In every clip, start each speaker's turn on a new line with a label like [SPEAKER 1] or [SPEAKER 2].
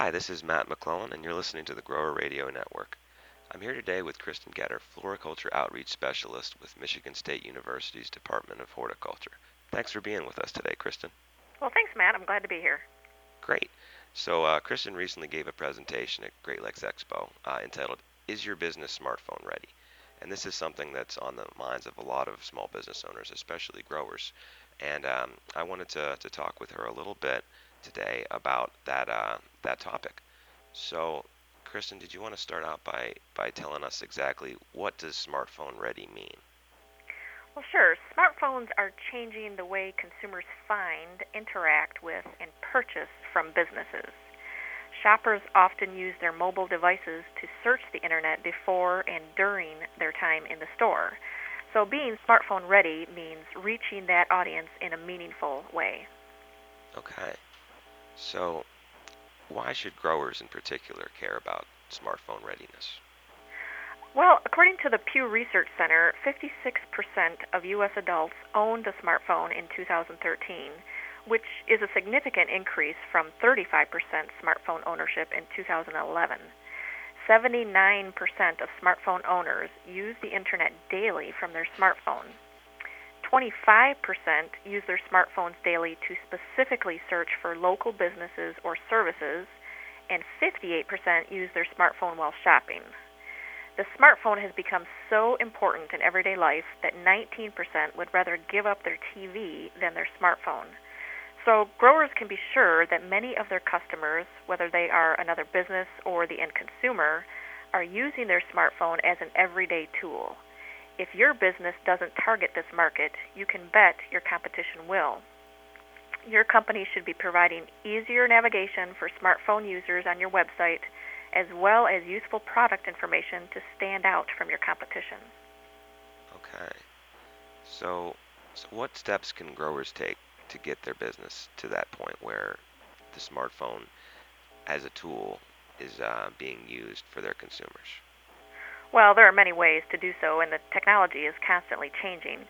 [SPEAKER 1] Hi, this is Matt McClellan, and you're listening to the Grower Radio Network. I'm here today with Kristin Getter, Floriculture Outreach Specialist with Michigan State University's Department of Horticulture. Thanks for being with us today, Kristin.
[SPEAKER 2] Well, thanks, Matt. I'm glad to be here.
[SPEAKER 1] Great. So, uh, Kristin recently gave a presentation at Great Lakes Expo uh, entitled, Is Your Business Smartphone Ready? And this is something that's on the minds of a lot of small business owners, especially growers. And um, I wanted to, to talk with her a little bit today about that uh, that topic. So, Kristin, did you want to start out by by telling us exactly what does smartphone ready mean?
[SPEAKER 2] Well, sure. Smartphones are changing the way consumers find, interact with, and purchase from businesses. Shoppers often use their mobile devices to search the internet before and during their time in the store. So, being smartphone ready means reaching that audience in a meaningful way.
[SPEAKER 1] Okay. So, why should growers in particular care about smartphone readiness?
[SPEAKER 2] Well, according to the Pew Research Center, 56% of U.S. adults owned a smartphone in 2013, which is a significant increase from 35% smartphone ownership in 2011. 79% of smartphone owners use the internet daily from their smartphone. 25% use their smartphones daily to specifically search for local businesses or services, and 58% use their smartphone while shopping. The smartphone has become so important in everyday life that 19% would rather give up their TV than their smartphone. So, growers can be sure that many of their customers, whether they are another business or the end consumer, are using their smartphone as an everyday tool. If your business doesn't target this market, you can bet your competition will. Your company should be providing easier navigation for smartphone users on your website, as well as useful product information to stand out from your competition.
[SPEAKER 1] Okay. So, so what steps can growers take to get their business to that point where the smartphone as a tool is uh, being used for their consumers?
[SPEAKER 2] Well, there are many ways to do so, and the technology is constantly changing.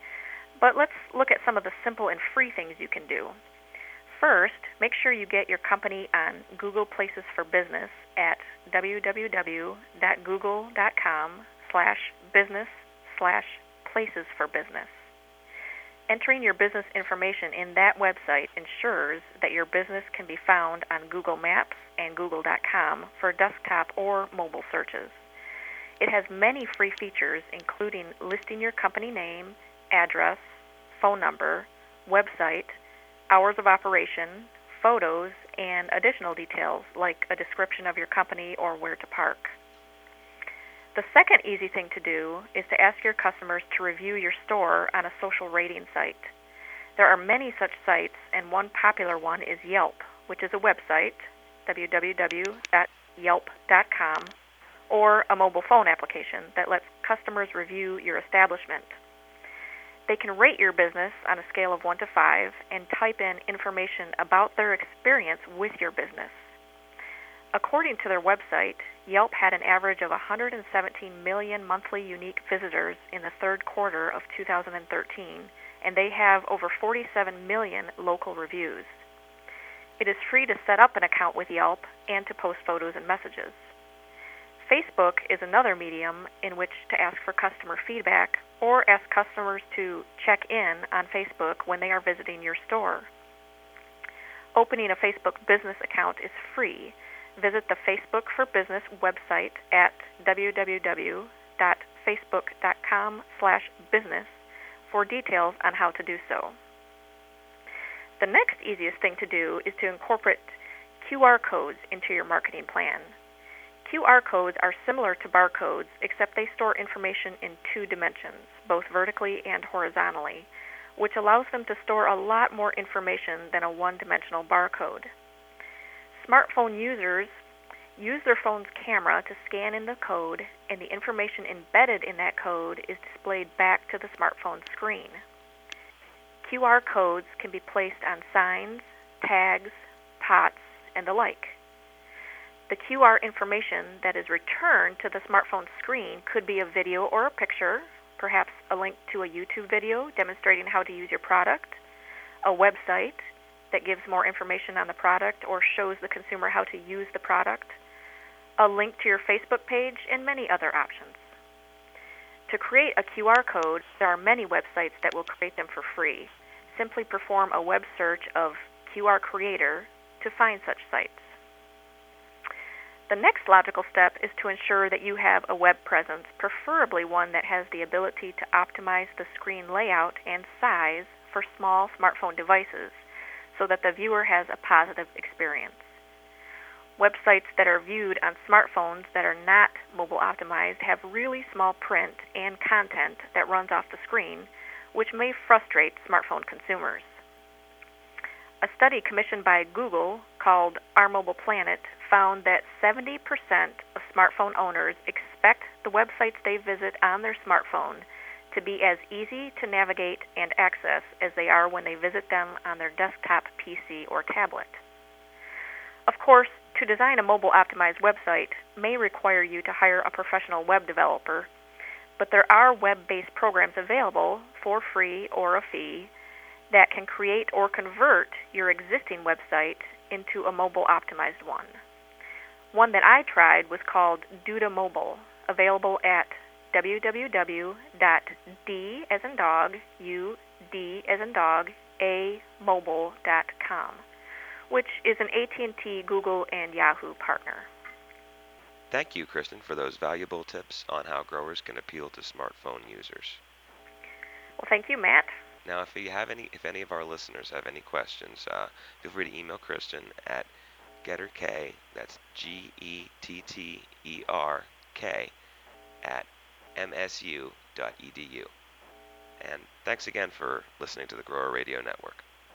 [SPEAKER 2] But let's look at some of the simple and free things you can do. First, make sure you get your company on Google Places for Business at www.google.com slash business slash places for business. Entering your business information in that website ensures that your business can be found on Google Maps and Google.com for desktop or mobile searches. It has many free features, including listing your company name, address, phone number, website, hours of operation, photos, and additional details like a description of your company or where to park. The second easy thing to do is to ask your customers to review your store on a social rating site. There are many such sites, and one popular one is Yelp, which is a website, www.yelp.com or a mobile phone application that lets customers review your establishment. They can rate your business on a scale of 1 to 5 and type in information about their experience with your business. According to their website, Yelp had an average of 117 million monthly unique visitors in the third quarter of 2013, and they have over 47 million local reviews. It is free to set up an account with Yelp and to post photos and messages. Facebook is another medium in which to ask for customer feedback or ask customers to check in on Facebook when they are visiting your store. Opening a Facebook business account is free. Visit the Facebook for Business website at www.facebook.com/business for details on how to do so. The next easiest thing to do is to incorporate QR codes into your marketing plan. QR codes are similar to barcodes, except they store information in two dimensions, both vertically and horizontally, which allows them to store a lot more information than a one dimensional barcode. Smartphone users use their phone's camera to scan in the code, and the information embedded in that code is displayed back to the smartphone screen. QR codes can be placed on signs, tags, pots, and the like. The QR information that is returned to the smartphone screen could be a video or a picture, perhaps a link to a YouTube video demonstrating how to use your product, a website, that gives more information on the product or shows the consumer how to use the product, a link to your Facebook page, and many other options. To create a QR code, there are many websites that will create them for free. Simply perform a web search of QR Creator to find such sites. The next logical step is to ensure that you have a web presence, preferably one that has the ability to optimize the screen layout and size for small smartphone devices so that the viewer has a positive experience. Websites that are viewed on smartphones that are not mobile optimized have really small print and content that runs off the screen, which may frustrate smartphone consumers. A study commissioned by Google called Our Mobile Planet found that 70% of smartphone owners expect the websites they visit on their smartphone to be as easy to navigate and access as they are when they visit them on their desktop PC or tablet. Of course, to design a mobile optimized website may require you to hire a professional web developer, but there are web based programs available for free or a fee that can create or convert your existing website into a mobile optimized one. One that I tried was called Duda Mobile, available at www.d as in dog, u d as in dog, a mobile.com, which is an AT&T, Google, and Yahoo partner.
[SPEAKER 1] Thank you, Kristin, for those valuable tips on how growers can appeal to smartphone users.
[SPEAKER 2] Well, thank you, Matt.
[SPEAKER 1] Now, if you have any, if any of our listeners have any questions, uh, feel free to email Kristin at getterk. That's G E T T E R K at msu.edu. And thanks again for listening to the Grower Radio Network.